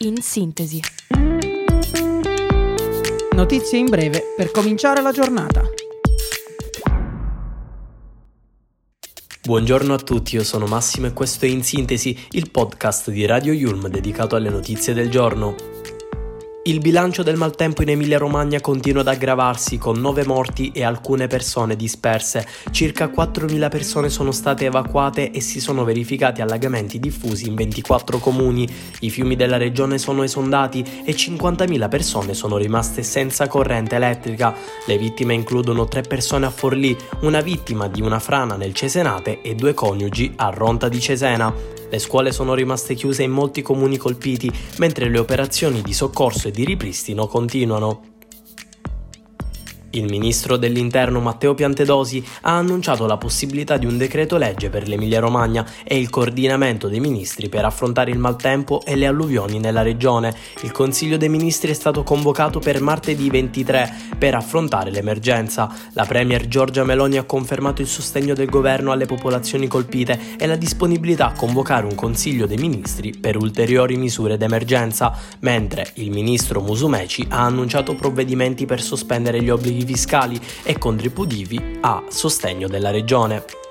In sintesi. Notizie in breve per cominciare la giornata. Buongiorno a tutti, io sono Massimo e questo è In Sintesi, il podcast di Radio Yulm dedicato alle notizie del giorno. Il bilancio del maltempo in Emilia-Romagna continua ad aggravarsi con 9 morti e alcune persone disperse. Circa 4.000 persone sono state evacuate e si sono verificati allagamenti diffusi in 24 comuni. I fiumi della regione sono esondati e 50.000 persone sono rimaste senza corrente elettrica. Le vittime includono 3 persone a Forlì, una vittima di una frana nel Cesenate e due coniugi a Ronta di Cesena. Le scuole sono rimaste chiuse in molti comuni colpiti, mentre le operazioni di soccorso e di ripristino continuano. Il ministro dell'Interno Matteo Piantedosi ha annunciato la possibilità di un decreto legge per l'Emilia-Romagna e il coordinamento dei ministri per affrontare il maltempo e le alluvioni nella regione. Il Consiglio dei Ministri è stato convocato per martedì 23 per affrontare l'emergenza. La Premier Giorgia Meloni ha confermato il sostegno del governo alle popolazioni colpite e la disponibilità a convocare un Consiglio dei Ministri per ulteriori misure d'emergenza, mentre il ministro Musumeci ha annunciato provvedimenti per sospendere gli obblighi fiscali e contributivi a sostegno della regione.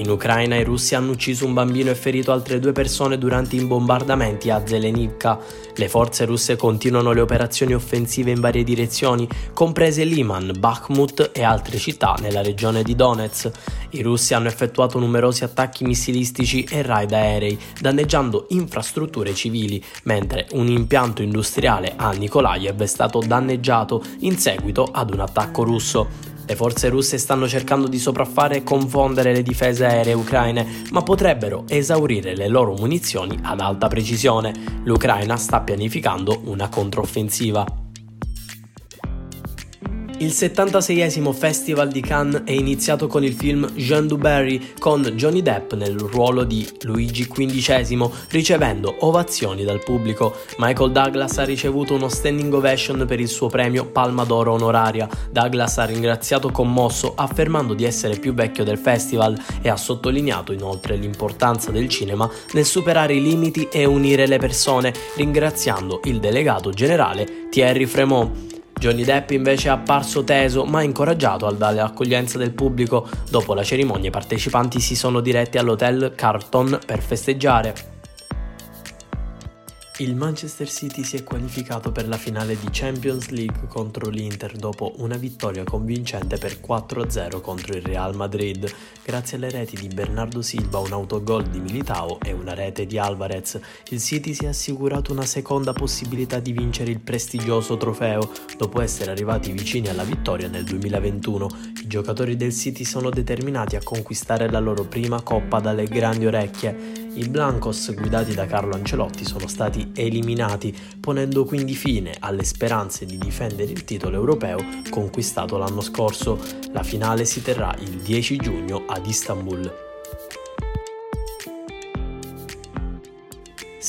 In Ucraina i russi hanno ucciso un bambino e ferito altre due persone durante i bombardamenti a Zelenivka. Le forze russe continuano le operazioni offensive in varie direzioni, comprese Liman, Bakhmut e altre città nella regione di Donetsk. I russi hanno effettuato numerosi attacchi missilistici e raid aerei, danneggiando infrastrutture civili, mentre un impianto industriale a Nikolaev è stato danneggiato in seguito ad un attacco russo. Le forze russe stanno cercando di sopraffare e confondere le difese aeree ucraine, ma potrebbero esaurire le loro munizioni ad alta precisione. L'Ucraina sta pianificando una controffensiva. Il 76esimo Festival di Cannes è iniziato con il film Jean Dubarry con Johnny Depp nel ruolo di Luigi XV, ricevendo ovazioni dal pubblico. Michael Douglas ha ricevuto uno standing ovation per il suo premio Palma d'Oro onoraria. Douglas ha ringraziato commosso affermando di essere più vecchio del festival e ha sottolineato inoltre l'importanza del cinema nel superare i limiti e unire le persone, ringraziando il delegato generale Thierry Fremont. Johnny Depp invece è apparso teso ma incoraggiato al dare l'accoglienza del pubblico. Dopo la cerimonia i partecipanti si sono diretti all'hotel Carlton per festeggiare. Il Manchester City si è qualificato per la finale di Champions League contro l'Inter dopo una vittoria convincente per 4-0 contro il Real Madrid, grazie alle reti di Bernardo Silva, un autogol di Militao e una rete di Alvarez. Il City si è assicurato una seconda possibilità di vincere il prestigioso trofeo dopo essere arrivati vicini alla vittoria nel 2021. Giocatori del City sono determinati a conquistare la loro prima coppa dalle grandi orecchie. I Blancos guidati da Carlo Ancelotti sono stati eliminati, ponendo quindi fine alle speranze di difendere il titolo europeo conquistato l'anno scorso. La finale si terrà il 10 giugno ad Istanbul.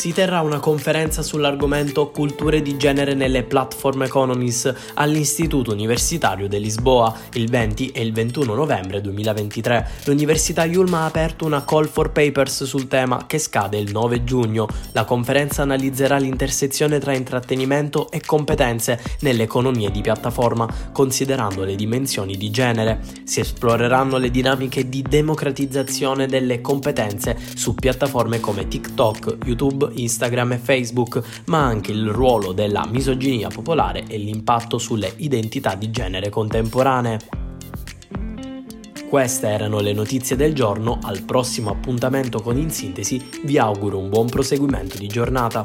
Si terrà una conferenza sull'argomento Culture di genere nelle platform economies all'Istituto Universitario di Lisboa il 20 e il 21 novembre 2023. L'Università Yulma ha aperto una call for papers sul tema che scade il 9 giugno. La conferenza analizzerà l'intersezione tra intrattenimento e competenze nelle economie di piattaforma, considerando le dimensioni di genere. Si esploreranno le dinamiche di democratizzazione delle competenze su piattaforme come TikTok, YouTube, Instagram e Facebook, ma anche il ruolo della misoginia popolare e l'impatto sulle identità di genere contemporanee. Queste erano le notizie del giorno, al prossimo appuntamento con In Sintesi vi auguro un buon proseguimento di giornata.